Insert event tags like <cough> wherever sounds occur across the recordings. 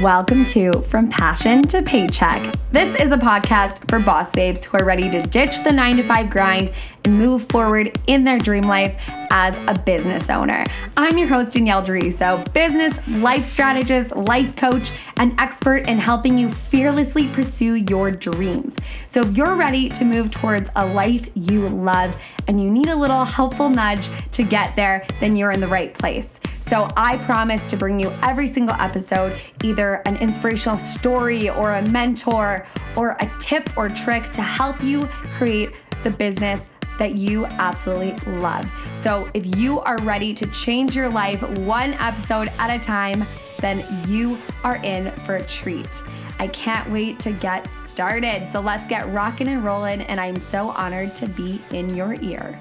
Welcome to From Passion to Paycheck. This is a podcast for boss babes who are ready to ditch the nine to five grind and move forward in their dream life as a business owner. I'm your host, Danielle Deriso, business, life strategist, life coach, and expert in helping you fearlessly pursue your dreams. So if you're ready to move towards a life you love and you need a little helpful nudge to get there, then you're in the right place. So I promise to bring you every single episode either an inspirational story or a mentor or a tip or trick to help you create the business that you absolutely love. So if you are ready to change your life one episode at a time, then you are in for a treat. I can't wait to get started. So let's get rocking and rolling. And I'm so honored to be in your ear.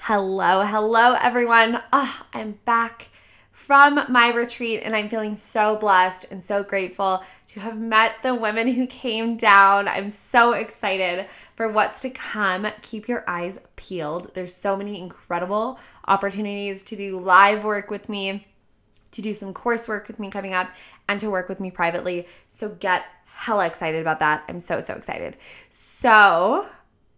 Hello, hello, everyone. Oh, I'm back from my retreat, and I'm feeling so blessed and so grateful to have met the women who came down. I'm so excited for what's to come. Keep your eyes peeled. There's so many incredible opportunities to do live work with me, to do some coursework with me coming up, and to work with me privately. So get hella excited about that. I'm so, so excited. So,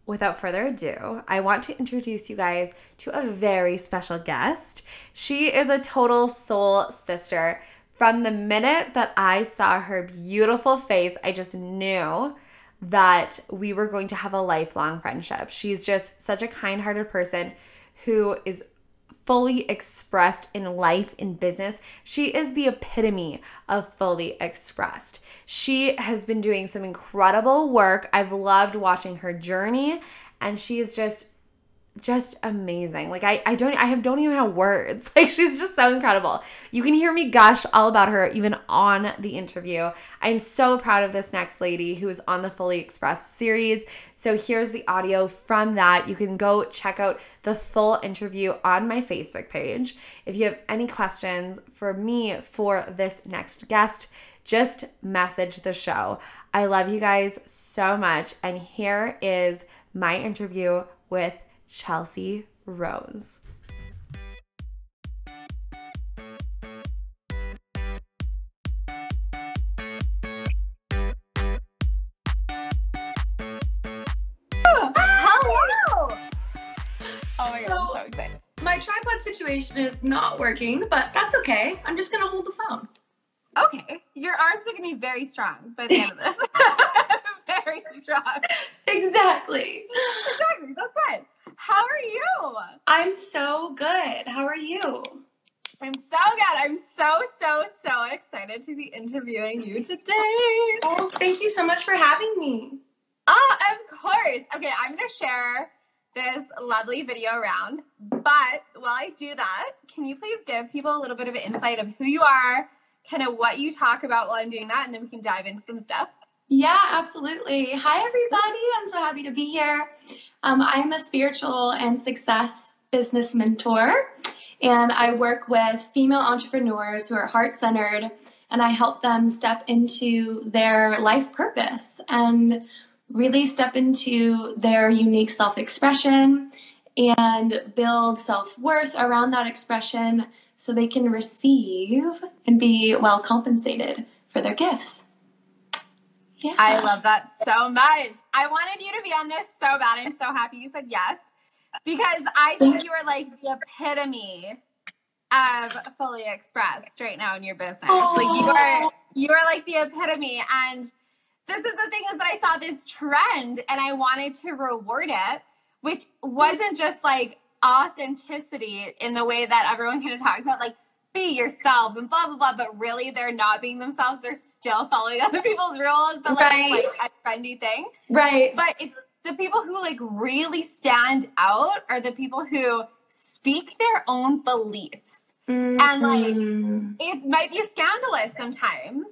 without further ado, I want to introduce you guys to a very special guest. She is a total soul sister. From the minute that I saw her beautiful face, I just knew that we were going to have a lifelong friendship. She's just such a kind hearted person who is fully expressed in life, in business. She is the epitome of fully expressed. She has been doing some incredible work. I've loved watching her journey, and she is just just amazing. Like I, I don't I have don't even have words. <laughs> Like she's just so incredible. You can hear me gush all about her even on the interview. I'm so proud of this next lady who is on the Fully Express series. So here's the audio from that. You can go check out the full interview on my Facebook page. If you have any questions for me for this next guest, just message the show. I love you guys so much and here is my interview with Chelsea Rose. Hello! Oh my god, so excited. My tripod situation is not working, but that's okay. I'm just gonna hold the phone. Okay. Your arms are gonna be very strong by the end of this. <laughs> <laughs> very strong. Exactly. Exactly. That's it. How are you? I'm so good. How are you? I'm so good. I'm so, so, so excited to be interviewing you today. Oh, thank you so much for having me. Oh, of course. Okay, I'm going to share this lovely video around. But while I do that, can you please give people a little bit of an insight of who you are, kind of what you talk about while I'm doing that, and then we can dive into some stuff? Yeah, absolutely. Hi, everybody. I'm so happy to be here. Um, I am a spiritual and success business mentor, and I work with female entrepreneurs who are heart centered, and I help them step into their life purpose and really step into their unique self expression and build self worth around that expression so they can receive and be well compensated for their gifts. Yeah. I love that so much. I wanted you to be on this so bad. I'm so happy you said yes because I think you are like the epitome of fully expressed right now in your business. Aww. Like you are you are like the epitome and this is the thing is that I saw this trend and I wanted to reward it, which wasn't just like authenticity in the way that everyone kind of talks about like be yourself and blah blah blah but really they're not being themselves they're still following <laughs> other people's rules but like, right. like a trendy thing right but it's the people who like really stand out are the people who speak their own beliefs mm-hmm. and like mm-hmm. it might be scandalous sometimes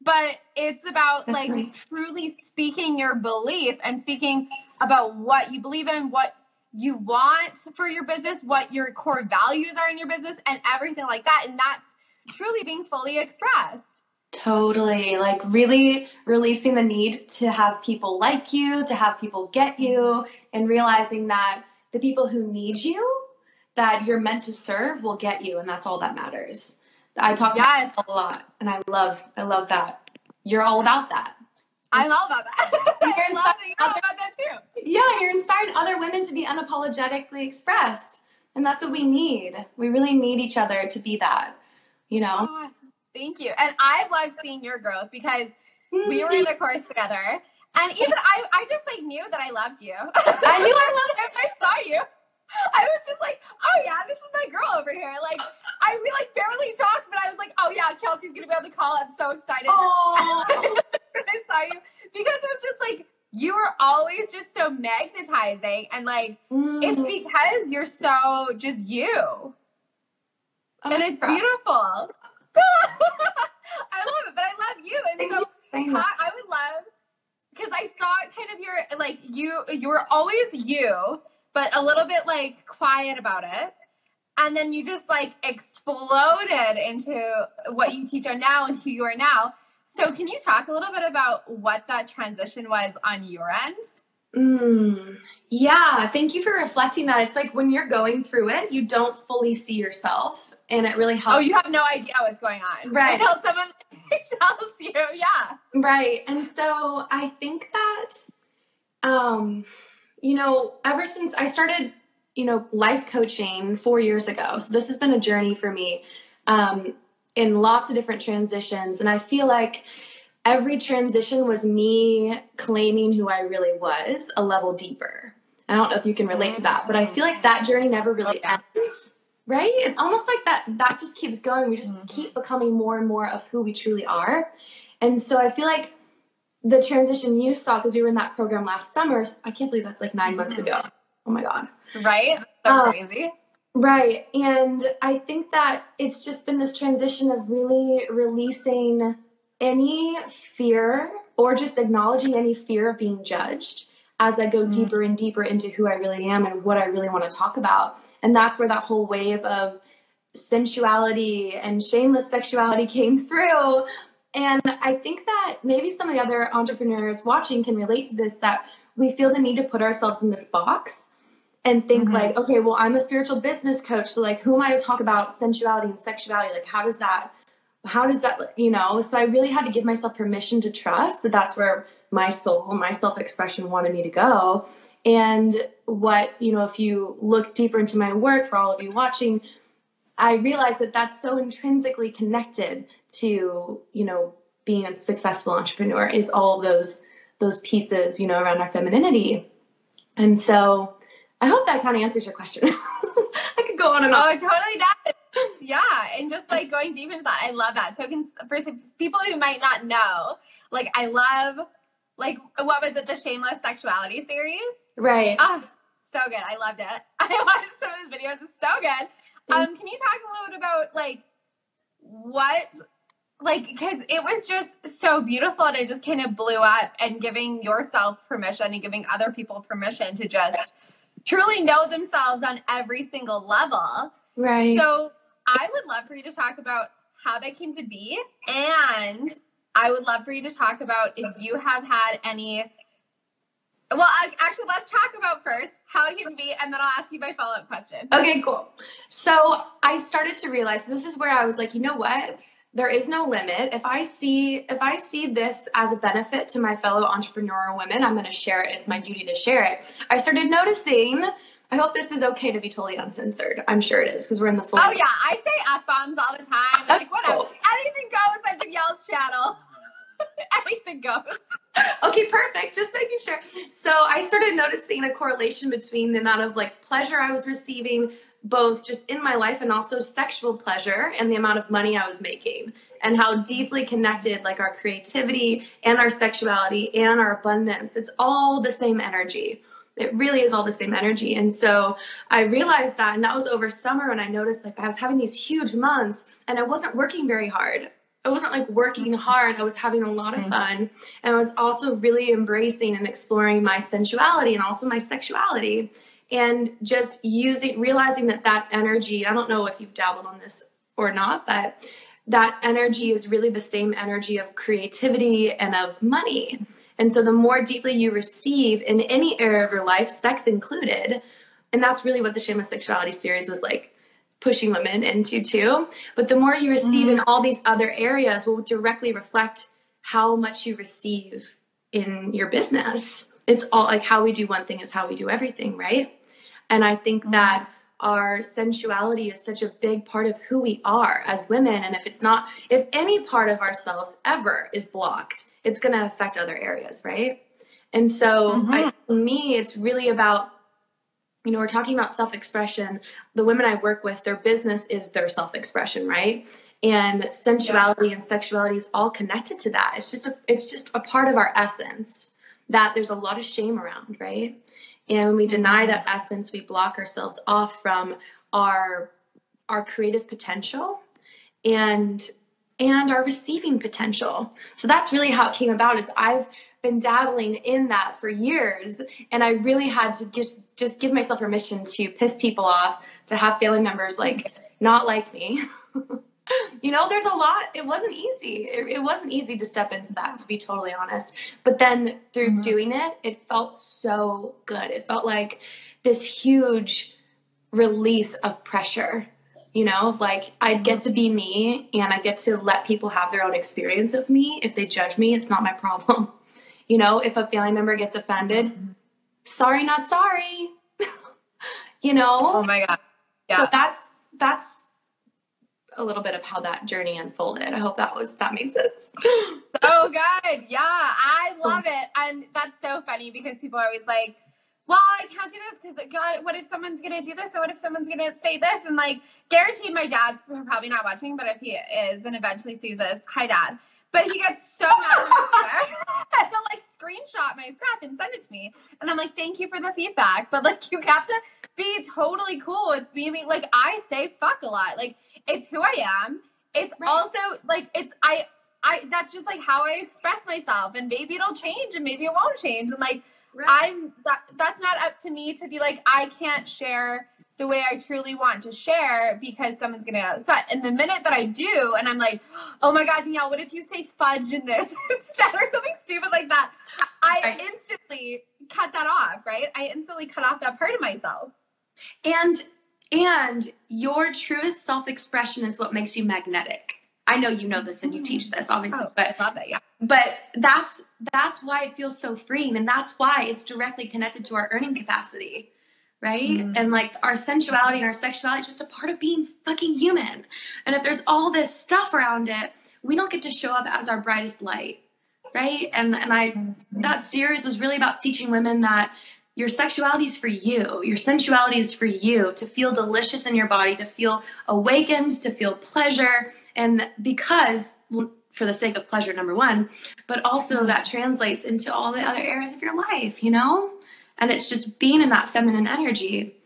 but it's about like truly speaking your belief and speaking about what you believe in what you want for your business, what your core values are in your business, and everything like that. And that's truly being fully expressed. Totally. Like really releasing the need to have people like you, to have people get you, and realizing that the people who need you, that you're meant to serve, will get you. And that's all that matters. I talk Yes. about a lot, and I love I love that. You're all about that. I'm all about that. <laughs> You're <laughs> you're all about that too. Yeah, you're inspiring other women to be unapologetically expressed, and that's what we need. We really need each other to be that. You know. Oh, thank you. And I love seeing your growth because we were in mm-hmm. the course together. And even I, I just like knew that I loved you. I knew I loved <laughs> you. I saw you, I was just like, oh yeah, this is my girl over here. Like I we like barely talked, but I was like, oh yeah, Chelsea's gonna be on the call. I'm so excited Oh. When <laughs> I saw you because it was just like you were always just so magnetizing and like it's Mm. because you're so just you Oh, and it's proud. beautiful. <laughs> I love it, but I love you, and Thank so you. talk, I would love because I saw kind of your like you you were always you, but a little bit like quiet about it. And then you just like exploded into what you teach on now and who you are now. So can you talk a little bit about what that transition was on your end? Mm, yeah, thank you for reflecting that. It's like when you're going through it, you don't fully see yourself, and it really helps. Oh, you have no idea what's going on. Right. Until someone <laughs> tells you, yeah. Right. And so I think that, um, you know, ever since I started, you know, life coaching four years ago, so this has been a journey for me um, in lots of different transitions. And I feel like every transition was me claiming who I really was a level deeper. I don't know if you can relate to that, but I feel like that journey never really Yeah. ends. Right? It's almost like that that just keeps going. We just Mhm. keep becoming more and more of who we truly are. And so I feel like the transition you saw because we were in that program last summer. I can't believe that's like 9 months ago. Oh my god. Right? So Oh. crazy. Right. And I think that it's just been this transition of really releasing any fear or just acknowledging any fear of being judged as I go Mm. deeper and deeper into who I really am and what I really want to talk about. And that's where that whole wave of sensuality and shameless sexuality <laughs> came through. And I think that maybe some of the other entrepreneurs watching can relate to this that we feel the need to put ourselves in this box and think Mhm. like, okay, well, I'm a spiritual business coach, so like, who am I to talk about sensuality and sexuality? Like, how does that, how does that, you know? So I really had to give myself permission to trust that that's where my soul, my self expression wanted me to go. And what, you know, if you look deeper into my work for all of you watching, I realized that that's so intrinsically connected to, you know, being a successful entrepreneur is all those those pieces, you know, around our femininity. And so I hope that kind of answers your question. <laughs> I could go on and on. Oh, it totally does. Yeah, and just like going deep into that, I love that. So, can, for people who might not know, like I love, like what was it, the Shameless Sexuality series? Right. Oh, so good. I loved it. <laughs> I watched some of his videos. It's so good. Um, can you talk a little bit about like what, like, because it was just so beautiful and it just kind of blew up and giving yourself permission and giving other people permission to just truly know themselves on every single level. Right. So I would love for you to talk about how that came to be, and I would love for you to talk about if you have had any. Well, actually, let's talk about first how it came to be, and then I'll ask you my follow up question. Okay, cool. So I started to realize this is where I was like, you know what? There is no limit. If I see if I see this as a benefit to my fellow entrepreneurial women, I'm going to share it. It's my duty to share it. I started noticing. I hope this is okay to be totally uncensored. I'm sure it is because we're in the full. Oh yeah, I say f bombs all the time. Like whatever, Cool. anything goes on Danielle's channel. <laughs> anything goes. Okay, perfect. Just making sure. So I started noticing a correlation between the amount of like pleasure I was receiving, both just in my life and also sexual pleasure, and the amount of money I was making, and how deeply connected like our creativity and our sexuality and our abundance. It's all the same energy. It really is all the same energy. And so I realized that, and that was over summer when I noticed like I was having these huge months and I wasn't working very hard. I wasn't like working hard. I was having a lot of Mhm. fun. And I was also really embracing and exploring my sensuality and also my sexuality. And just using, realizing that that energy, I don't know if you've dabbled on this or not, but that energy is really the same energy of creativity and of money. And so the more deeply you receive in any area of your life, sex included, and that's really what the Shameless Sexuality series was like pushing women into too. But the more you receive Mm-hmm. in all these other areas will directly reflect how much you receive in your business. It's all like how we do one thing is how we do everything, right? And I think mm-hmm. that our sensuality is such a big part of who we are as women. And if it's not, if any part of ourselves ever is blocked, it's going to affect other areas, right? And so, I, mm-hmm. to me, it's really about, you know, we're talking about self expression. The women I work with, their business is their self expression, right? And sensuality and sexuality is all connected to that. It's just a, it's just a part of our essence that there's a lot of shame around, right? And when we deny that essence, we block ourselves off from our our creative potential and and our receiving potential. So that's really how it came about is I've been dabbling in that for years and I really had to just just give myself permission to piss people off, to have family members like not like me. <laughs> you know, there's a lot. It wasn't easy. It, it, wasn't easy to step into that, to be totally honest. But then through mm-hmm. doing it, it felt so good. It felt like this huge release of pressure, you know, of like I'd get to be me and I get to let people have their own experience of me. If they judge me, it's not my problem. <laughs> You know, if a family member gets offended, sorry, not sorry. <laughs> you know? Oh my God. Yeah. So that's, that's, a little bit of how that journey unfolded. I hope that was that made sense. <laughs> so good. Yeah, I love it. And that's so funny because people are always like, well, I can't do this because God, what if someone's gonna do this? Or what if someone's gonna say this? And like, guaranteed, my dad's probably not watching, but if he is and eventually sees this, hi, dad. But he gets so mad <laughs> and he'll like screenshot my stuff and send it to me. And I'm like, thank you for the feedback. But like, you have to be totally cool with me. Like, I say fuck a lot. Like, it's who I am. It's right. also like it's I I that's just like how I express myself and maybe it'll change and maybe it won't change and like right. I'm that that's not up to me to be like I can't share the way I truly want to share because someone's gonna get upset. And the minute that I do and I'm like, <gasps> oh my god, Danielle, what if you say fudge in this <laughs> instead or something stupid like that? I right. instantly cut that off, right? I instantly cut off that part of myself. And and your truest self expression is what makes you magnetic. I know you know this and you teach this, obviously, oh, but love it, yeah. But that's that's why it feels so freeing, and that's why it's directly connected to our earning capacity, right? Mm. And like our sensuality and our sexuality is just a part of being fucking human. And if there's all this stuff around it, we don't get to show up as our brightest light, right? And and I that series was really about teaching women that your sexuality is for you. Your sensuality is for you to feel delicious in your body, to feel awakened, to feel pleasure. And because, well, for the sake of pleasure, number one, but also that translates into all the other areas of your life, you know? And it's just being in that feminine energy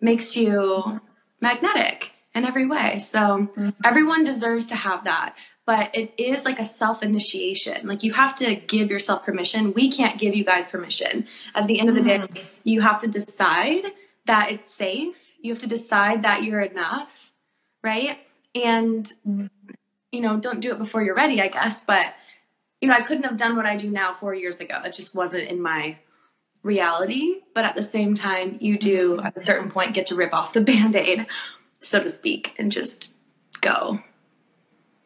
makes you magnetic in every way. So mm-hmm. everyone deserves to have that but it is like a self initiation. Like you have to give yourself permission. We can't give you guys permission. At the end of the day, mm. you have to decide that it's safe. You have to decide that you're enough, right? And mm. you know, don't do it before you're ready, I guess, but you know, I couldn't have done what I do now 4 years ago. It just wasn't in my reality, but at the same time, you do mm. at a certain point get to rip off the <laughs> band-aid, so to speak, and just go.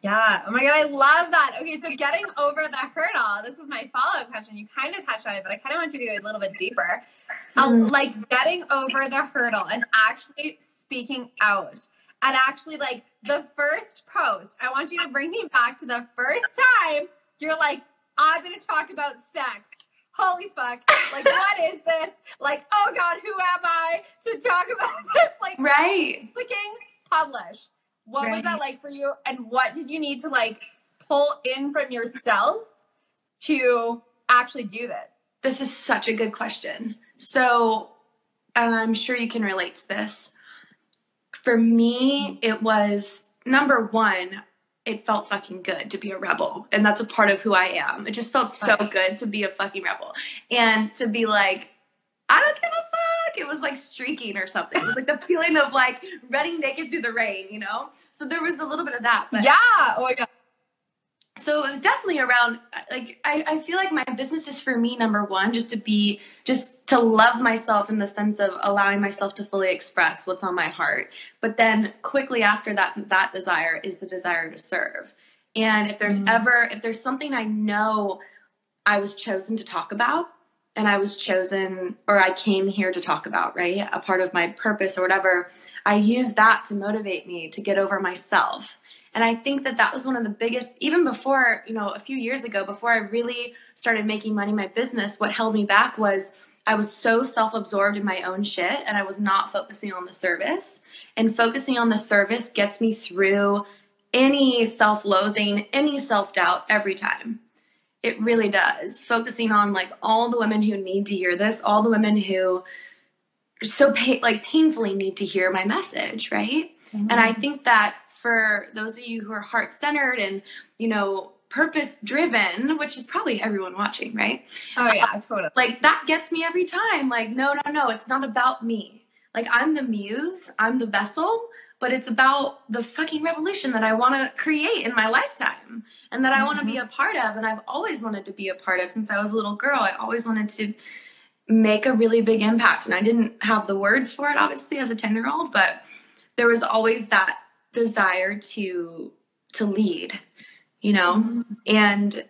Yeah. Oh my God. I love that. Okay. So getting over the hurdle, this is my follow up question. You kind of touched on it, but I kind of want you to go a little bit deeper. Um, like getting over the hurdle and actually speaking out. And actually, like the first post, I want you to bring me back to the first time you're like, I'm going to talk about sex. Holy fuck. Like, what is this? Like, oh God, who am I to talk about <laughs> this? Like, right. Clicking publish what right. was that like for you? And what did you need to like pull in from yourself to actually do that? This is such a good question. So i'm sure you can relate to this. For me it was number one it felt fucking good to be a rebel and that's a part of who i am. It just felt so good to be a fucking rebel. And to be like i don't give a fuck it was like streaking or something. It was like the feeling of like running naked through the rain, you know? So there was a little bit of that. But yeah. Oh my God. so it was definitely around like I, I feel like my business is for me number one just to be just to love myself in the sense of allowing myself to fully express what's on my heart but then quickly after that that desire is the desire to serve and if there's mm. ever if there's something i know i was chosen to talk about and i was chosen or i came here to talk about right a part of my purpose or whatever i use that to motivate me to get over myself and I think that that was one of the biggest, even before, you know, a few years ago, before I really started making money my business, what held me back was I was so self absorbed in my own shit and I was not focusing on the service. And focusing on the service gets me through any self loathing, any self doubt every time. It really does. Focusing on like all the women who need to hear this, all the women who so pa- like painfully need to hear my message, right? Mm-hmm. And I think that for those of you who are heart centered and, you know, purpose driven, which is probably everyone watching, right? Oh, yeah, uh, totally. Like that gets me every time. Like, no, no, no, it's not about me. Like, I'm the muse, I'm the vessel, but it's about the fucking revolution that I want to create in my lifetime and that I mm-hmm. want to be a part of. And I've always wanted to be a part of since I was a little girl. I always wanted to make a really big impact. And I didn't have the words for it, obviously, as a 10 year old, but there was always that desire to to lead you know mm-hmm. and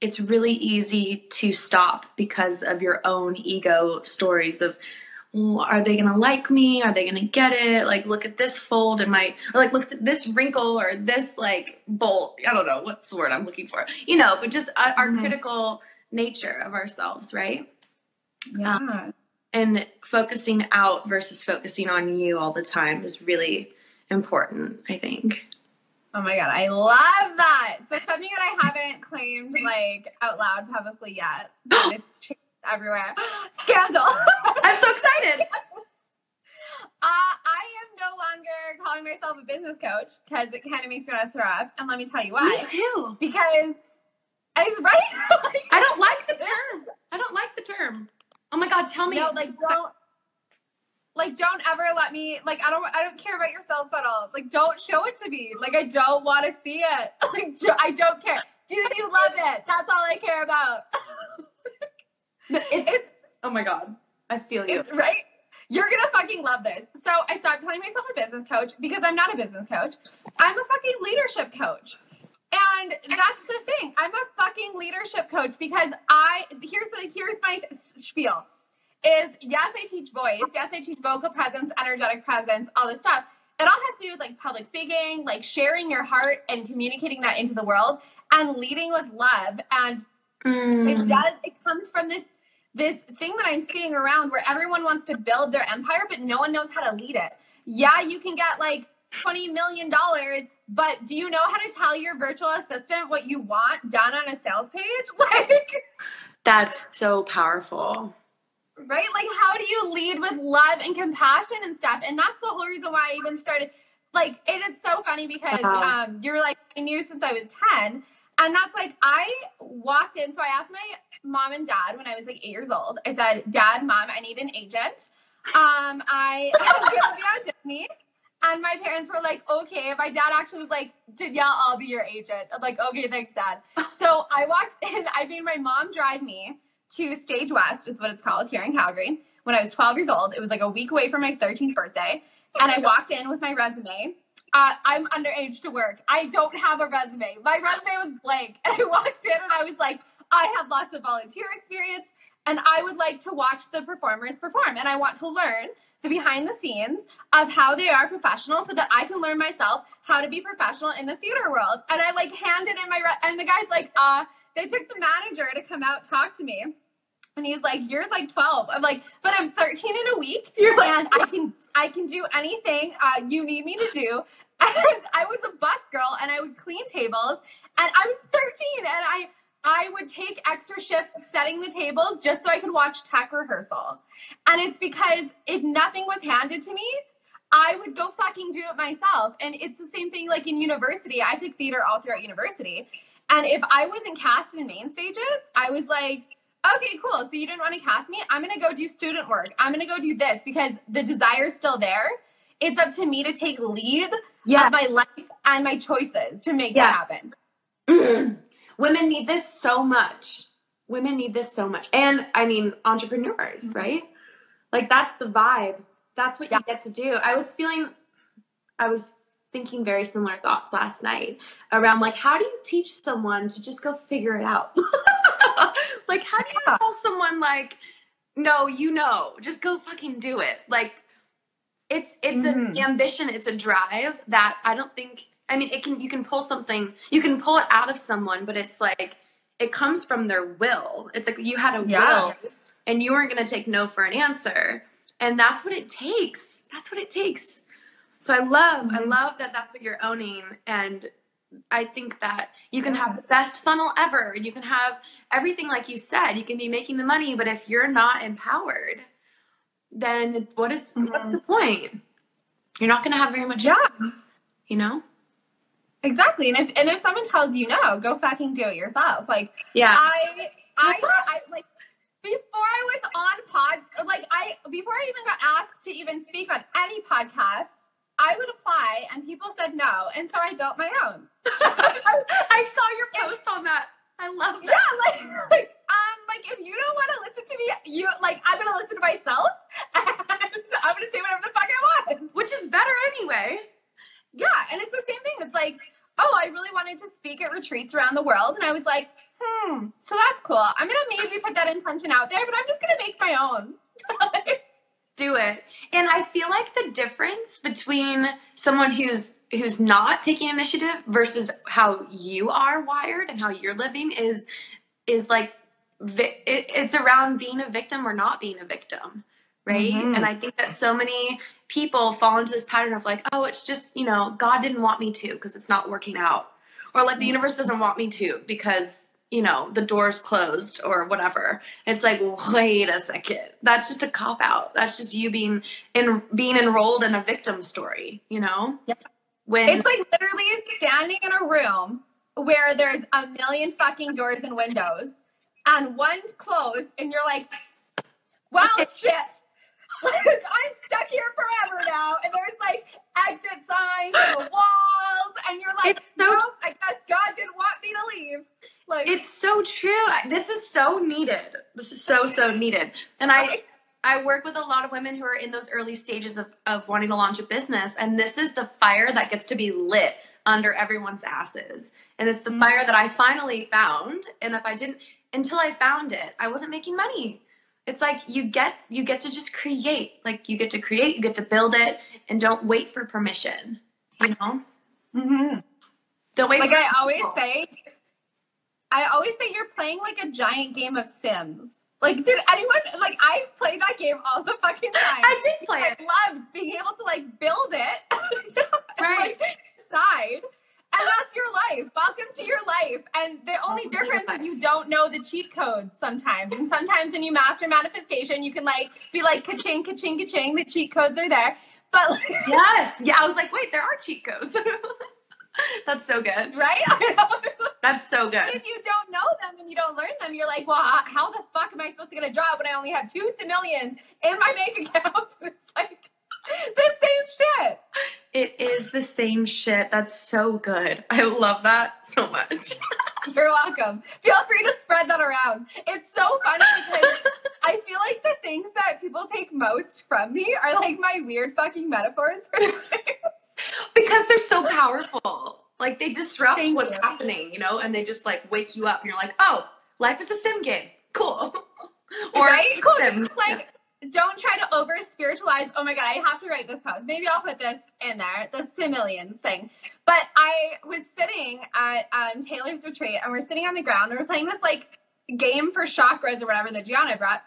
it's really easy to stop because of your own ego stories of well, are they gonna like me? Are they gonna get it? Like look at this fold in my or like look at this wrinkle or this like bolt. I don't know what's the word i'm looking for. You know but just our, our mm-hmm. critical nature of ourselves right? Yeah. Um, and focusing out versus focusing on you all the time is really important, I think. Oh my god, I love that. So something that I haven't claimed like out loud publicly yet, but <gasps> it's changed everywhere. <gasps> Scandal. <laughs> I'm so excited. <laughs> Uh, I am no longer calling myself a business coach because it kind of makes me want to throw up. And let me tell you why. Me too. Because I was right. like, <laughs> I don't like the term. I don't like the term. Oh my god, tell me. No, like don't like don't ever let me like I don't I don't care about your sales funnel. Like don't show it to me. Like I don't want to see it. Like I don't care. Do you love it? That's all I care about. It's, it's, oh my god. I feel you. It's right. You're gonna fucking love this. So I started calling myself a business coach because I'm not a business coach. I'm a fucking leadership coach. And that's the thing. I'm a fucking leadership coach because I here's the here's my spiel is yes, I teach voice. Yes, I teach vocal presence, energetic presence, all this stuff. It all has to do with like public speaking, like sharing your heart and communicating that into the world and leading with love. And mm. it does, it comes from this this thing that I'm seeing around where everyone wants to build their empire, but no one knows how to lead it. Yeah, you can get like $20 million, but do you know how to tell your virtual assistant what you want done on a sales page? <laughs> Like, that's so powerful right? Like, how do you lead with love and compassion and stuff? And that's the whole reason why I even started. Like, it's so funny because um, you're like, I knew since I was 10. And that's like, I walked in. So I asked my mom and dad when I was like eight years old. I said, Dad, mom, I need an agent. Um, I am going to be on Disney. And my parents were like, okay. My dad actually was like, Danielle, I'll be your agent. I'm like, okay, thanks, dad. So I walked <laughs> in. I made my mom drive me to Stage West, is what it's called here in Calgary. When I was 12 years old, it was like a week away from my 13th birthday. And I walked in with my resume. Uh, I'm underage to work. I don't have a resume. My resume was blank. <laughs> And I walked in and I was like, I have lots of volunteer experience and I would like to watch the performers perform. And I want to learn the behind the scenes of how they are professional so that I can learn myself how to be professional in the theater world. And I like handed in my, re- and the guy's like, uh, they took the manager to come out talk to me. And he's like, "You're like 12." I'm like, "But I'm 13 in a week, <laughs> like, and I can I can do anything uh, you need me to do." <laughs> And I was a bus girl, and I would clean tables, and I was 13, and I I would take extra shifts setting the tables just so I could watch tech rehearsal. And it's because if nothing was handed to me, I would go fucking do it myself. And it's the same thing like in university. I took theater all throughout university. And if I wasn't cast in main stages, I was like, okay, cool. So you didn't want to cast me? I'm going to go do student work. I'm going to go do this because the desire is still there. It's up to me to take lead yeah. of my life and my choices to make yeah. it happen. Mm-hmm. women need this so much. Women need this so much. And I mean, entrepreneurs, Mm-hmm. right? Like that's the vibe. That's what Yeah. you get to do. I was feeling I was thinking very similar thoughts last night around like how do you teach someone to just go figure it out? <laughs> like how do you Yeah. tell someone like no, you know, just go fucking do it. Like it's it's an Mhm. ambition, it's a drive that I don't think I mean it can you can pull something you can pull it out of someone, but it's like it comes from their will. It's like you had a Yeah. will and you weren't gonna take no for an answer. And that's what it takes. That's what it takes. So I love, I Mhm. love that that's what you're owning. And I think that you can have the best funnel ever. and You can have everything like you said. You can be making the money, but if you're not empowered, then what is what's Mhm. the point? You're not gonna have very much Yeah. you know? Exactly. And if and if someone tells you no, go fucking do it yourself. Like Yeah. I, I, I, like before I was on pod, like I before I even got asked to even speak on any podcast, I would apply, and people said no, and so I built my own. <laughs> I saw your post on that. I love that. Yeah, like, <laughs> like um, like if you don't want to listen to me, you like I'm gonna listen to myself, <laughs> and I'm gonna say whatever the fuck I want. Which is better anyway. Yeah, and it's the same thing. It's like, oh, I really wanted to speak at retreats around the world, and I was like, hmm, so that's cool. I'm gonna maybe put that intention out there, but I'm just gonna make my own. Do it. And i feel like the difference between someone who's who's not taking initiative versus how you are wired and how you're living is is like it's around being a victim or not being a victim right? Mhm. and i think that so many people fall into this pattern of like oh it's just you know god didn't want me to because it's not working out. Or like the universe doesn't want me to because you know the door's closed or whatever it's like wait a second that's just a cop out that's just you being in being enrolled in a victim story you know Yeah. when It's like literally standing in a room where there's a million fucking doors and windows, and one closed, and you're like, well, <laughs> shit. Like, I'm stuck here forever now, and there's like exit signs on the walls, and you're like, It's so- nope, I guess God didn't want me to leave. Like, it's so true this is so needed this is so so needed and i I work with a lot of women who are in those early stages of, of wanting to launch a business, and this is the fire that gets to be lit under everyone's asses. And it's the fire that I finally found. And if I didn't, until I found it, I wasn't making money. It's like you get you get to just create, like you get to create, you get to build it, and don't wait for permission. You know, Mm-hmm. don't wait. like for I always people. say, I always say you're playing like a giant game of Sims. Like, did anyone like I played that game all the fucking time? I did play it. I loved being able to like build it, <laughs> and, Right. like, side, and that's your life. Welcome to your life. And the only Welcome difference is you don't know the cheat codes sometimes, and sometimes when you master manifestation, you can like be like ka-ching, ka-ching, ka-ching. The cheat codes are there, but like, Yes. <laughs> Yeah. I was like, wait, there are cheat codes. <laughs> <laughs> That's so good. right? <laughs> That's so good. if you don't know them and you don't learn them, you're like, well, how- the fuck am I supposed to get a job when I only have two millions in my bank account? <laughs> it's like the same shit. It is the same shit. That's so good. I love that so much. You're welcome. Feel free to spread that around. It's so funny because I feel like the things that people take most from me are like my weird fucking metaphors for things. Because they're so powerful. Like they disrupt Thank what's you. happening, you know, and they just like wake you up and you're like, oh, life is a sim game. Cool. <laughs> right? Cool. Sims. It's like don't try to over spiritualize. Oh my god, I have to write this post. Maybe I'll put this in there, the simillions thing. But I was sitting at um, Taylor's retreat, and we're sitting on the ground, and we're playing this like game for chakras or whatever that Gianna brought.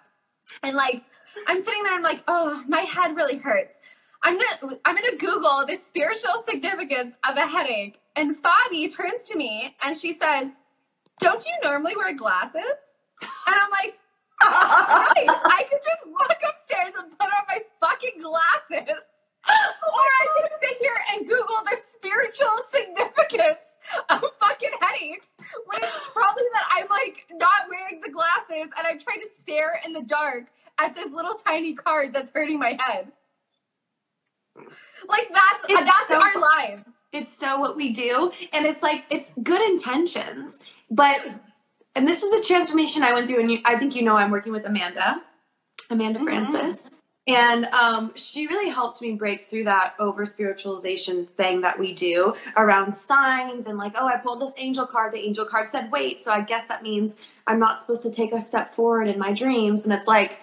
And like, I'm sitting there, I'm like, oh, my head really hurts. I'm gonna, I'm gonna Google the spiritual significance of a headache. And Fabi turns to me and she says, "Don't you normally wear glasses?" And I'm like, right. I could just walk upstairs and put on my fucking glasses. Or I could sit here and Google the spiritual significance of fucking headaches when it's probably that I'm like not wearing the glasses and I'm trying to stare in the dark at this little tiny card that's hurting my head. Like that's It's that's so our lives. It's so what we do. And it's like, it's good intentions. But, and this is a transformation I went through. And you, I think you know I'm working with Amanda, Amanda Mhm. Frances. And um, she really helped me break through that over spiritualization thing that we do around signs and like, oh, I pulled this angel card. The angel card said, wait. So I guess that means I'm not supposed to take a step forward in my dreams. And it's like,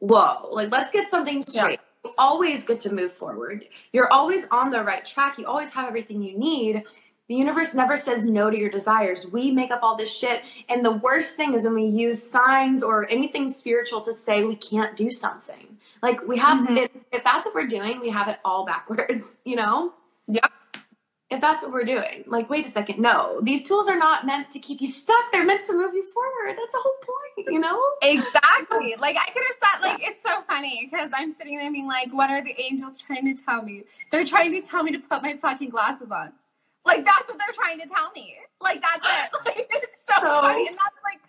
whoa, like let's get something straight. Always get to move forward. You're always on the right track. You always have everything you need. The universe never says no to your desires. We make up all this shit. And the worst thing is when we use signs or anything spiritual to say we can't do something. Like we have, Mhm. if, if that's what we're doing, we have it all <laughs> backwards, you know? Yep. If that's what we're doing, like, wait a second, no, these tools are not meant to keep you stuck. They're meant to move you forward. That's the whole point, you know? Exactly. Like I could have said, like it's so funny because I'm sitting there being like, "What are the angels trying to tell me? They're trying to tell me to put my fucking glasses on. Like that's what they're trying to tell me. Like that's it. <laughs> Like it's so, So- funny, and that's like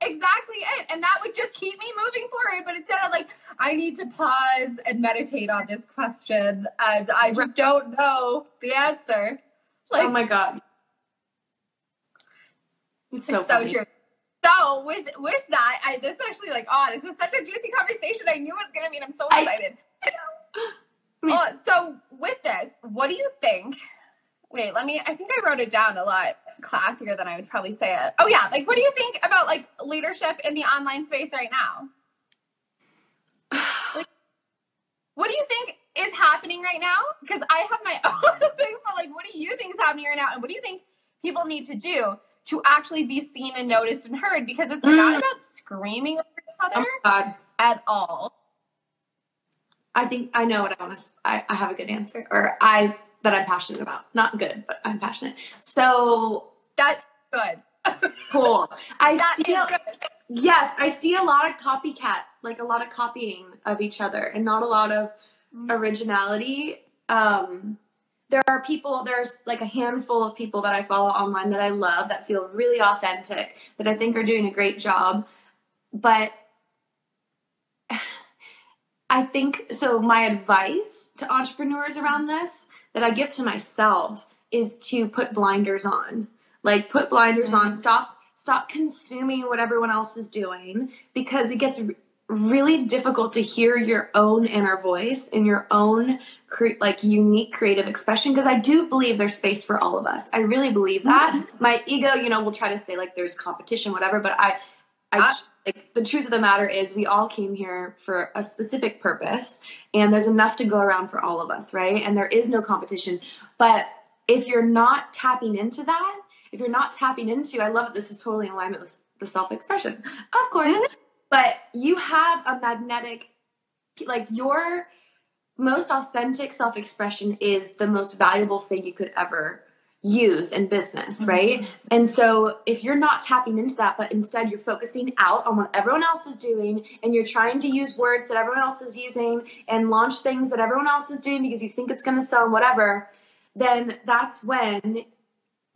exactly it. And that would just keep me moving forward. But instead of like, I need to pause and meditate on this question, and I just don't know the answer. <laughs> Like oh my God. It's so, it's so true. So with with that, I this is actually like oh, this is such a juicy conversation. I knew it was gonna be, and I'm so excited. <gasps> Me- Oh, so with this, what do you think? Wait, let me. I think I wrote it down a lot classier than I would probably say it. Oh yeah, like what do you think about like leadership in the online space right now? <sighs> Like, What do you think is happening right now? Because I have my own <laughs> things, but like, what do you think is happening right now? And what do you think people need to do to actually be seen and noticed and heard? Because it's Mm. not about screaming over each Oh other God. at all. I think I know what I want to. I, I have a good answer, or I that I'm passionate about. Not good, but I'm passionate. So That's good. <laughs> cool. I That see. is A, good. yes, I see a lot of copycat, like a lot of copying of each other, and not a lot of originality. Um, there are people. There's like a handful of people that I follow online that I love that feel really authentic that I think are doing a great job, but <sighs> I think so. My advice to entrepreneurs around this that I give to myself is to put blinders on. Like put blinders on. Stop stop consuming what everyone else is doing because it gets really difficult to hear your own inner voice and your own cre- like unique creative expression because I do believe there's space for all of us. I really believe that. My ego, you know, will try to say like there's competition whatever, but I I Ah. like the truth of the matter is we all came here for a specific purpose and there's enough to go around for all of us right and there is no competition but if you're not tapping into that if you're not tapping into i love that this is totally in alignment with the self-expression of course but you have a magnetic like your most authentic self-expression is the most valuable thing you could ever use in business mm-hmm. right? And so if you're not tapping into that, but instead you're focusing out on what everyone else is doing and you're trying to use words that everyone else is using and launch things that everyone else is doing because you think it's going to sell and whatever, then that's when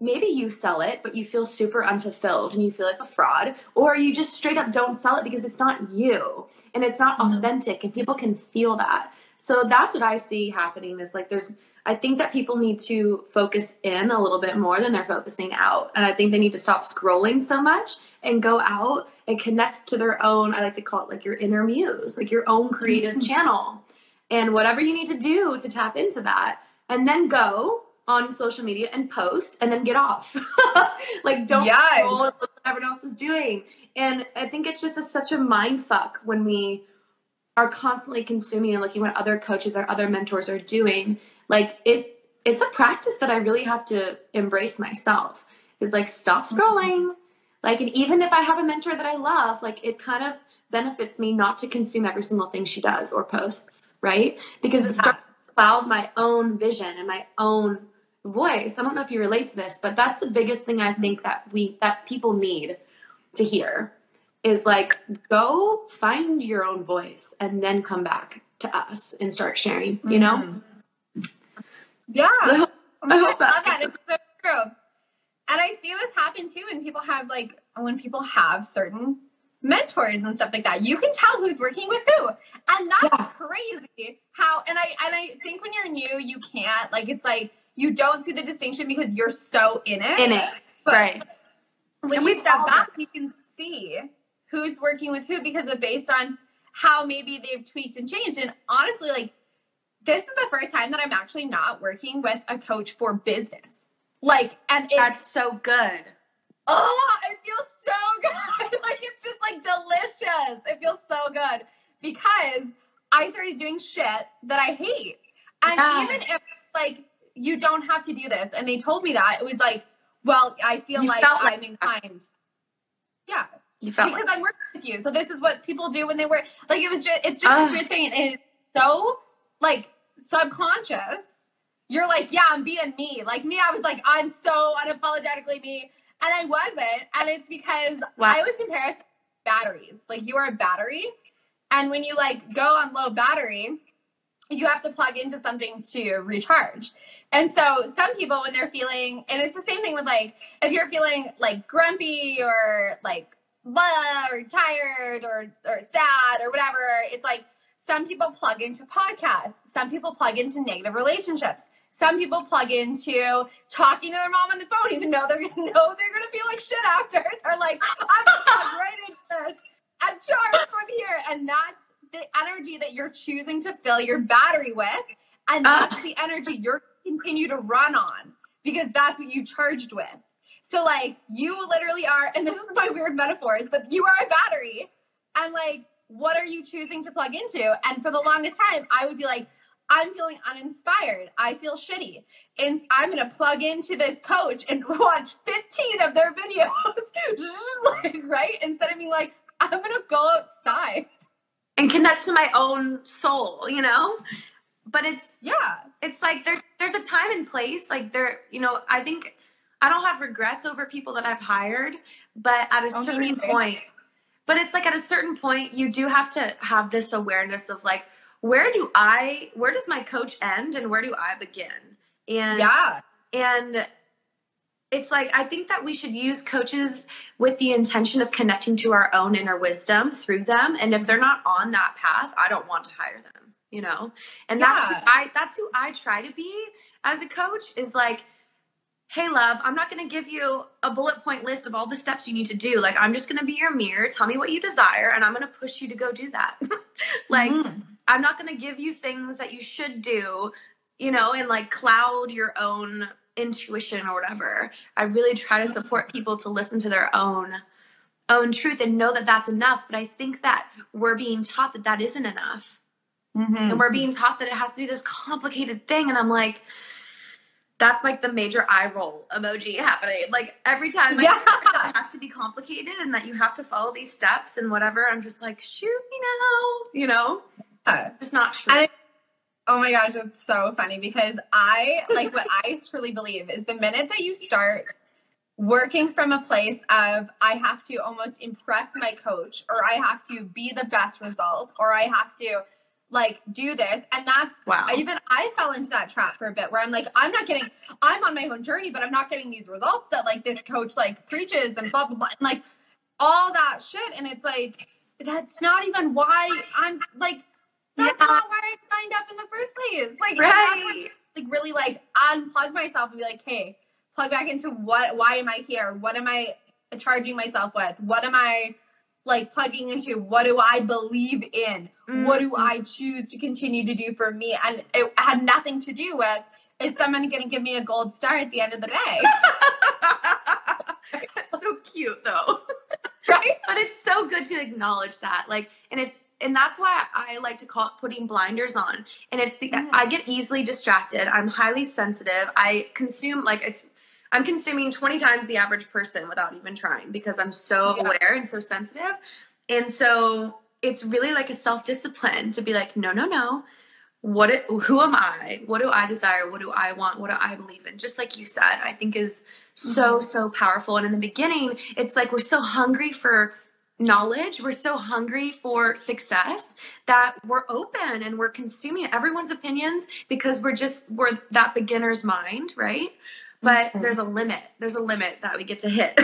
maybe you sell it, but you feel super unfulfilled and you feel like a fraud, or you just straight up don't sell it because it's not you and it's not Mhm. authentic and people can feel that. So that's what I see happening is like there's I think that people need to focus in a little bit more than they're focusing out. And I think they need to stop scrolling so much and go out and connect to their own, I like to call it like your inner muse, like your own creative Mhm. channel. And whatever you need to do to tap into that. And then go on social media and post and then get off. <laughs> like don't Yes. scroll and look what everyone else is doing. And I think it's just a, such a mind fuck when we are constantly consuming and looking what other coaches or other mentors are doing like it it's a practice that i really have to embrace myself is like stop mm-hmm. scrolling like and even if i have a mentor that i love like it kind of benefits me not to consume every single thing she does or posts right because it starts cloud my own vision and my own voice i don't know if you relate to this but that's the biggest thing i think that we that people need to hear is like go find your own voice and then come back to us and start sharing you know Mhm. Yeah. I hope- Oh my I that- that. It's so true. And I see this happen too when people have like when people have certain mentors and stuff like that. You can tell who's working with who. And that's Yeah. crazy. How and I and I think when you're new, you can't. Like it's like you don't see the distinction because you're so in it. In it. But right. When And you we step follow back, you can see who's working with who because of based on how maybe they've tweaked and changed. And honestly, like this is the first time that I'm actually not working with a coach for business. Like, and it's That's so good. Oh, it feels so good. <laughs> like it's just like delicious. It feels so good because I started doing shit that I hate. And Yeah. even if like you don't have to do this, and they told me that, it was like, well, I feel like like I'm inclined. Yeah, You felt because like I'm working with you. So this is what people do when they work. Like it was just, it's just this Ugh. weird thing. And it's so like subconscious. You're like, yeah, I'm being me. Like me, I was like, I'm so unapologetically me. And I wasn't. And it's because Wow. I always compare us to batteries. Like you are a battery. And when you like go on low battery, you have to plug into something to recharge. And so some people when they're feeling and it's the same thing with like if you're feeling like grumpy or like blah or tired or or sad or whatever, it's like some people plug into podcasts, some people plug into negative relationships. Some people plug into talking to their mom on the phone, even though they're gonna <laughs> know they're gonna feel like shit after. They're like, I'm gonna right into this and charge from here. And that's the energy that you're choosing to fill your battery with. And ah. that's the energy you're gonna continue to run on because that's what you charged with. So like you literally are, and this is my weird metaphors, but you are a battery. And like, what are you choosing to plug into? And for the longest time, I would be like, I'm feeling uninspired. I feel shitty. And I'm gonna plug into this coach and <laughs> watch 15 of their videos. <laughs> like, right? Instead of being like, I'm gonna go outside. and connect to my own soul, you know? But it's Yeah. it's like there's there's a time and place. Like there, you know, I think I don't have regrets over people that I've hired, but at a me certain point, but it's like at a certain point, you do have to have this awareness of like, where do I, where does my coach end and where do I begin? And Yeah. and it's like I think that we should use coaches with the intention of connecting to our own inner wisdom through them. And if they're not on that path, I don't want to hire them, you know? And that's who I that's who I try to be as a coach is like, hey love, I'm not gonna give you a bullet point list of all the steps you need to do. Like I'm just gonna be your mirror, tell me what you desire, and I'm gonna push you to go do that. <laughs> like Mhm. I'm not going to give you things that you should do, you know, and like cloud your own intuition or whatever. I really try to support people to listen to their own own truth and know that that's enough, but I think that we're being taught that that isn't enough. Mhm. And we're being taught that it has to be this complicated thing and I'm like that's like the major eye roll emoji happening. Like every time I Yeah. it has to be complicated and that you have to follow these steps and whatever, I'm just like, shoot me now, you know? It's not true. It- Oh my gosh, it's so funny because I like what I <laughs> truly believe is the minute that you start working from a place of I have to almost impress my coach or I have to be the best result or I have to like do this and that's Wow. even I fell into that trap for a bit where I'm like I'm not getting I'm on my own journey but I'm not getting these results that like this coach like preaches and blah blah blah and like all that shit and it's like that's not even why I'm like that's Yeah. not why I signed up in the first place. Like, and that's when right. like really like unplug myself and be like, hey, plug back into what why am I here? What am I charging myself with? What am I like plugging into? What do I believe in? What do Mhm. I choose to continue to do for me? And it had nothing to do with is someone gonna give me a gold star at the end of the day? <laughs> That's <laughs> so cute though. <laughs> right? But it's so good to acknowledge that. Like and it's and that's why I like to call it putting blinders on. And it's the Mhm. I get easily distracted. I'm highly sensitive. I consume like it's I'm consuming 20 times the average person without even trying because I'm so Yeah. aware and so sensitive. And so it's really like a self-discipline to be like, no, no, no. What it, who am I? What do I desire? What do I want? What do I believe in? Just like you said, I think is so so powerful. And in the beginning, it's like we're so hungry for knowledge, we're so hungry for success that we're open and we're consuming everyone's opinions because we're just we're that beginner's mind, right? But Mhm. there's a limit. There's a limit that we get to hit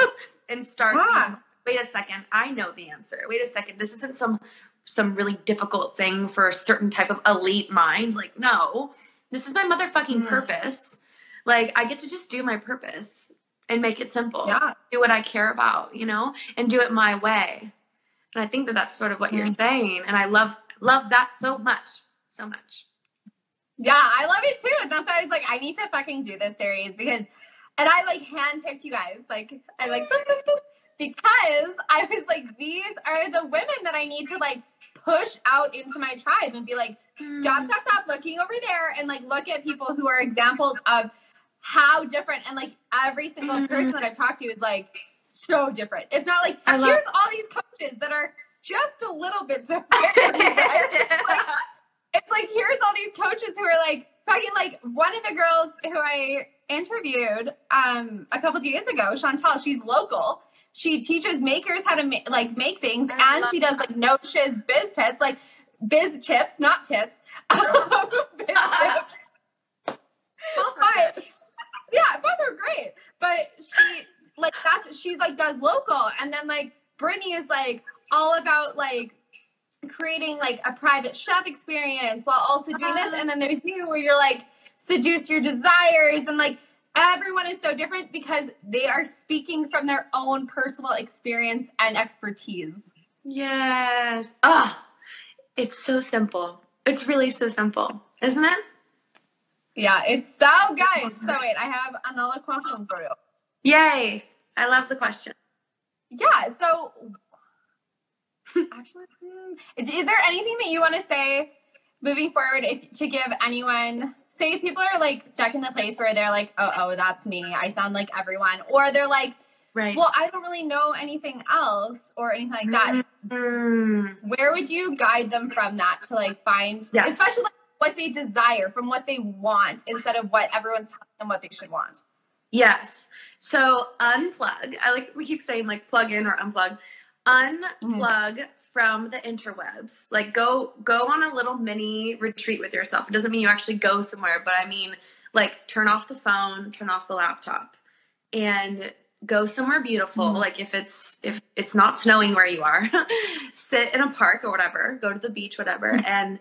<laughs> and start. Yeah. Wait a second, I know the answer. Wait a second, this isn't some some really difficult thing for a certain type of elite mind. Like, no, this is my motherfucking Mhm. purpose. Like I get to just do my purpose and make it simple. Yeah. Do what I care about, you know, and do it my way. And I think that that's sort of what you're saying, and I love love that so much, so much. Yeah, I love it too. That's why I was like, I need to fucking do this series because, and I like handpicked you guys. Like, I like because I was like, these are the women that I need to like push out into my tribe and be like, stop, stop, stop looking over there and like look at people who are examples of how different and like every single Mhm. person that I've talked to is like so different. It's not like I love- here's all these coaches that are just a little bit different. from you guys. It's like, <laughs> it's like here's all these coaches who are like fucking like one of the girls who I interviewed um a couple days ago, Chantal, she's local. She teaches makers how to make like make things I and she does like no shiz biz tits, like biz chips, not tits. <laughs> <laughs> biz tips. But yeah, both are great. But she like that's she's like does local and then like Brittany is like all about like creating like a private chef experience while also doing this. And then there's you where you're like seduce your desires and like everyone is so different because they are speaking from their own personal experience and expertise. Yes. Ah, it's so simple. It's really so simple, isn't it? Yeah, it's so good. So wait, I have another question for you. Yay! I love the question. Yeah, so actually, hmm, is is there anything that you want to say moving forward if, to give anyone? Say people are like stuck in the place where they're like, oh, oh, that's me. I sound like everyone, or they're like, Right. well, I don't really know anything else or anything like that. Mm, Where would you guide them from that to like find, Yes. especially like what they desire from what they want instead of what everyone's telling them what they should want? yes. So unplug. I like we keep saying like plug in or unplug. Unplug from the interwebs. Like go go on a little mini retreat with yourself. It doesn't mean you actually go somewhere, but I mean like turn off the phone, turn off the laptop, and go somewhere beautiful. Mhm. Like if it's if it's not snowing where you are, <laughs> sit in a park or whatever. Go to the beach, whatever, and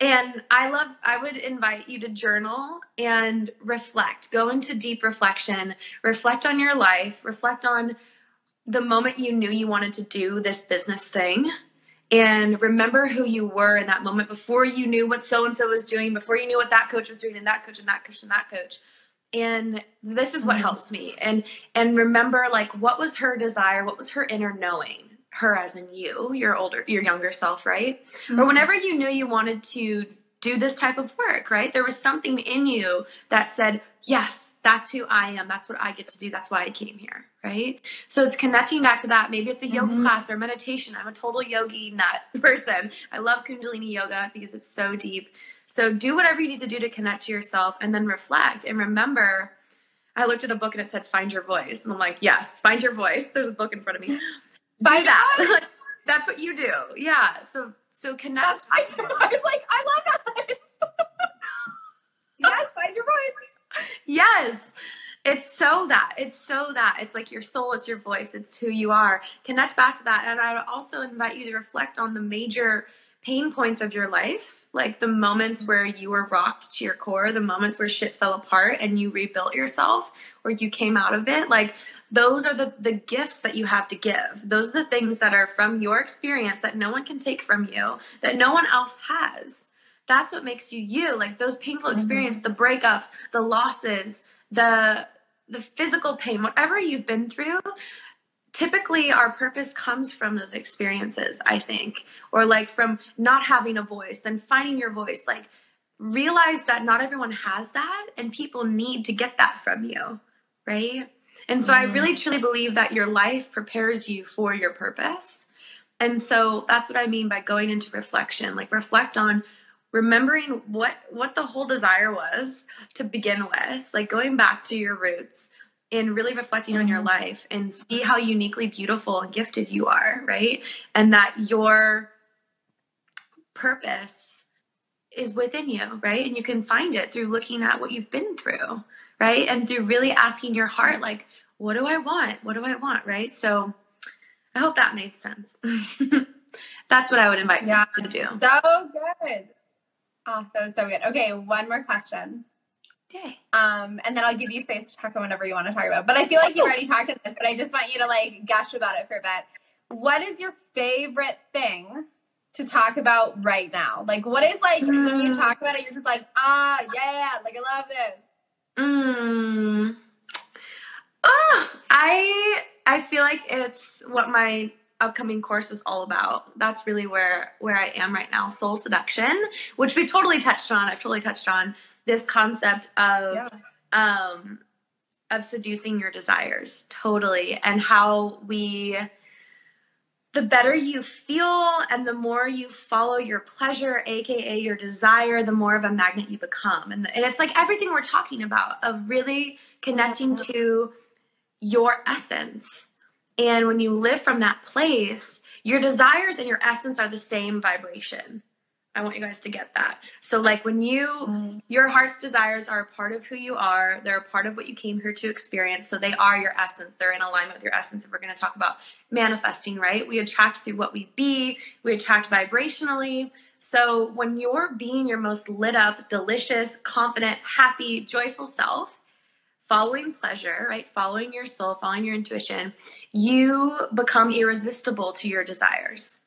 and I love, I would invite you to journal and reflect. Go into deep reflection, reflect on your life, reflect on the moment you knew you wanted to do this business thing. And remember who you were in that moment before you knew what so and so was doing, before you knew what that coach was doing, and that coach, and that coach, and that coach. And this is what Mhm. helps me. And and remember, like, what was her desire? What was her inner knowing? Her as in you, your older, your younger self, right? or whenever you knew you wanted to do this type of work, right? There was something in you that said, yes, that's who I am. That's what I get to do. That's why I came here, right? So it's connecting back to that. Maybe it's a yoga Mhm. class or meditation. I'm a total yogi nut <laughs> person. I love Kundalini yoga because it's so deep. So do whatever you need to do to connect to yourself and then reflect and remember. I looked at a book and it said find your voice. And I'm like, yes, find your voice. There's a book in front of me. <gasps> Find that. <laughs> That's what you do. Yeah. So so connect. I, I was like, I love that. <laughs> yes, find your voice. Yes. It's so that. It's so that. It's like your soul, it's your voice, it's who you are. Connect back to that. And I would also invite you to reflect on the major pain points of your life, like the moments where you were rocked to your core, the moments where shit fell apart and you rebuilt yourself or you came out of it. Like those are the the gifts that you have to give. Those are the things that are from your experience that no one can take from you, that no one else has. That's what makes you you. Like those painful experiences, the breakups, the losses, the the physical pain, whatever you've been through, typically our purpose comes from those experiences, I think, or like from not having a voice, then finding your voice. Like realize that not everyone has that and people need to get that from you, right? And so I Mhm. really truly believe that your life prepares you for your purpose. And so that's what I mean by going into reflection. Like reflect on remembering what what the whole desire was to begin with, like going back to your roots and really reflecting on your Mhm. life and see how uniquely beautiful and gifted you are, right? And that your purpose is within you, right? And you can find it through looking at what you've been through, right? And through really asking your heart like what do I want? What do I want, right? So I hope that made sense. <laughs> That's what I would invite Yeah. to do. So good. Oh, that was so good. Okay, one more question. Okay. Um, and then I'll give you space to talk about whatever you want to talk about. But I feel like you've already talked about this, but I just want you to like gush about it for a bit. What is your favorite thing to talk about right now? Like, what is like when you Mm. talk about it, you're just like, ah, yeah, like I love this. Mm. Ah, I I feel like it's what my upcoming course is all about. That's really where where I am right now. Soul seduction, which we totally touched on. I've totally touched on this concept of Yeah. um of seducing your desires totally and how we the better you feel and the more you follow your pleasure aka your desire the more of a magnet you become and, and it's like everything we're talking about of really connecting to your essence and when you live from that place your desires and your essence are the same vibration i want you guys to get that so like when you your heart's desires are a part of who you are. They're a part of what you came here to experience. So they are your essence. They're in alignment with your essence. If we're going to talk about manifesting, right? We attract through what we be, we attract vibrationally. So when you're being your most lit up, delicious, confident, happy, joyful self, following pleasure, right? Following your soul, following your intuition, you become irresistible to your desires.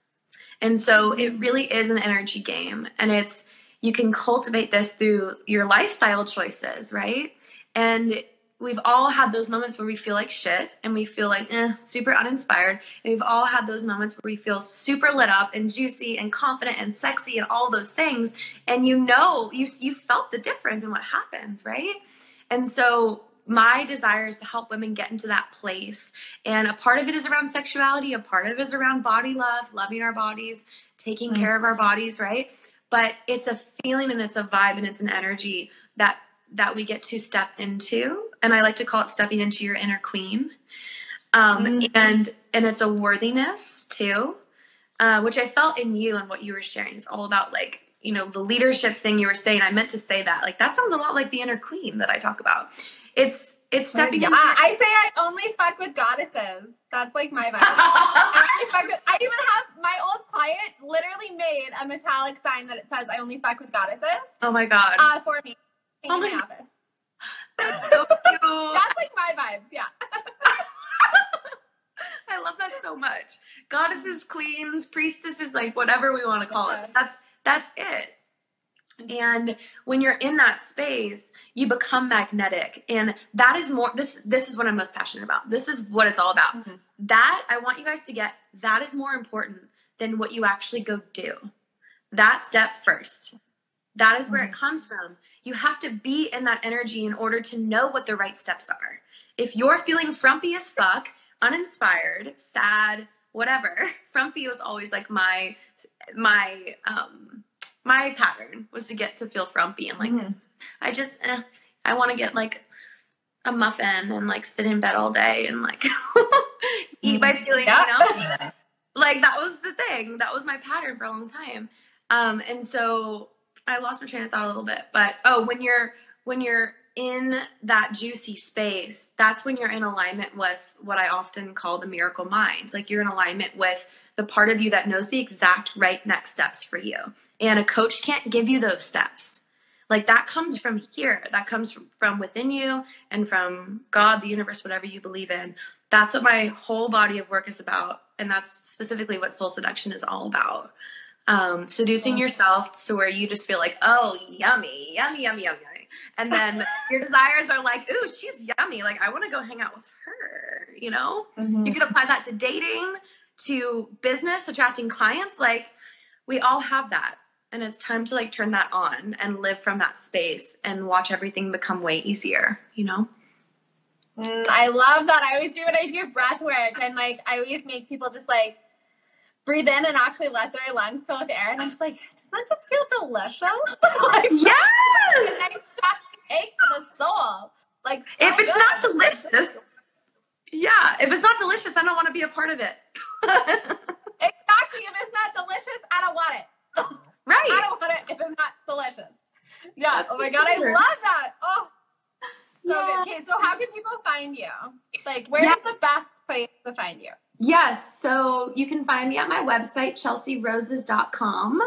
And so it really is an energy game. And it's, you can cultivate this through your lifestyle choices, right? And we've all had those moments where we feel like shit and we feel like eh, super uninspired. And we've all had those moments where we feel super lit up and juicy and confident and sexy and all those things. And you know, you you felt the difference in what happens, right? And so my desire is to help women get into that place. And a part of it is around sexuality, a part of it is around body love, loving our bodies, taking care of our bodies, right? But it's a feeling and it's a vibe and it's an energy that that we get to step into. And I like to call it stepping into your inner queen. Um, Mhm. and and it's a worthiness too, uh, which I felt in you and what you were sharing. It's all about like you know the leadership thing you were saying. I meant to say that like that sounds a lot like the inner queen that I talk about. It's it's stepping yeah, into. I say I only fuck with goddesses. That's like my vibe. <laughs> I, fuck with, I even have my old client literally made a metallic sign that it says I only fuck with goddesses oh my god, uh, for me in Oh my my- office. that's so. That's like my vibe. Yeah. <laughs> I love that so much. Goddesses, queens, priestesses, like whatever we want to call it. That's that's it. And when you're in that space, you become magnetic. And that is more this this is what I'm most passionate about. This is what it's all about. Mhm. That I want you guys to get that is more important than what you actually go do. That step first. That is where it comes from. You have to be in that energy in order to know what the right steps are. If you're feeling frumpy as fuck, uninspired, sad, whatever, <laughs> frumpy was always like my my um my pattern was to get to feel frumpy and like Mhm. I just eh, I want to get like a muffin and like sit in bed all day and like <laughs> eat my feelings, Yeah. you know? like that was the thing that was my pattern for a long time um and so i lost my train of thought a little bit but oh when you're when you're in that juicy space that's when you're in alignment with what i often call the miracle mind like you're in alignment with the part of you that knows the exact right next steps for you and a coach can't give you those steps. Like that comes from here. That comes from, from within you and from god the universe whatever you believe in. That's what my whole body of work is about and that's specifically what soul seduction is all about. Um, seducing yourself to where you just feel like oh yummy yummy yummy yummy. Yummy and then <laughs> your desires are like ooh she's yummy. Like i want to go hang out with her you know? Mm-hmm. you can apply that to dating to business attracting clients. Like we all have that and it's time to like turn that on and live from that space and watch everything become way easier you know Mm, I love that. I always do when I do breath work, and like I always make people just like breathe in and actually let their lungs fill with air, and I'm just like, does that just feel delicious? <laughs> like, yes a nice soft cake for the soul. Like, so if it's good. not delicious yeah if it's not delicious i don't want to be a part of it <laughs> exactly. If it's not delicious, I don't want it. <laughs> I don't want it if it's not delicious. Yeah. That's oh my god, I love that. Oh, so Yeah. Okay, so how can people find you? Like, where's Yeah. the best place to find you? Yes. So you can find me at my website, chelsearoses.com.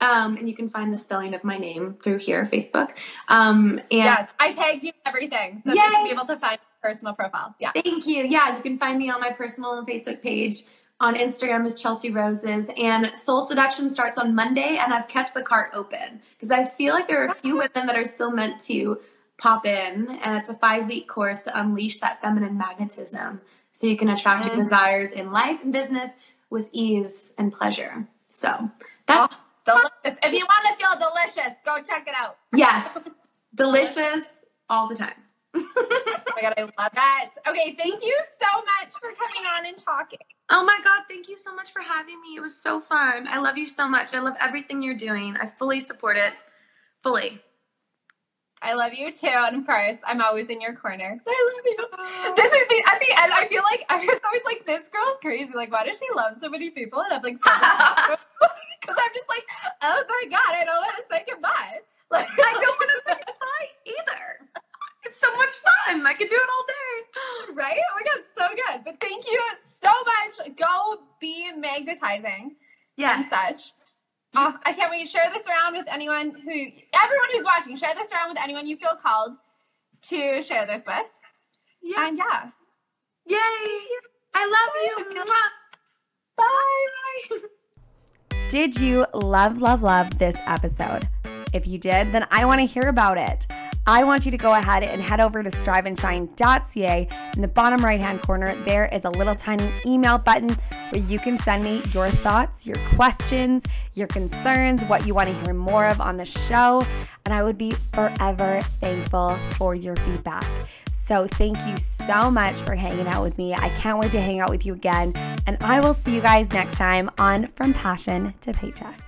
Um, and you can find the spelling of my name through here, Facebook. Um, and yes, I tagged you everything, so you should be able to find your personal profile. Yeah. Thank you. Yeah, you can find me on my personal Facebook page. On Instagram is Chelsea Roses, and Soul Seduction starts on Monday, and I've kept the cart open because I feel like there are a few women that are still meant to pop in, and it's a five week course to unleash that feminine magnetism so you can attract your desires in life and business with ease and pleasure. So that. Oh Delicious. If you want to feel delicious, go check it out. Yes. <laughs> delicious all the time. oh my god, I love that. Okay, thank you so much for coming on and talking. Oh my god, thank you so much for having me. It was so fun. I love you so much. I love everything you're doing. I fully support it. Fully. I love you too, and of course, I'm always in your corner. I love you. Oh. <laughs> This is the, at the end. I feel like I was always like, "This girl's crazy. Like, why does she love so many people?" And I'm like, so because <laughs> <laughs> I'm just like, oh my god, I don't want to say goodbye. Like I don't want to say goodbye either. It's so much fun. I could do it all day. <gasps> Right? Oh my god, so good. But thank you so much. Go be magnetizing. Yes. And such. Oh, I can't wait. To share this around with anyone who, everyone who's watching. Share this around with anyone you feel called to share this with. Yeah. And yeah. Yay! I love you. Bye. Did you love, love, love this episode? If you did, then I want to hear about it. I want you to go ahead and head over to striveandshine.ca. In the bottom right hand corner, there is a little tiny email button where you can send me your thoughts, your questions, your concerns, what you want to hear more of on the show. And I would be forever thankful for your feedback. So, thank you so much for hanging out with me. I can't wait to hang out with you again. And I will see you guys next time on From Passion to Paycheck.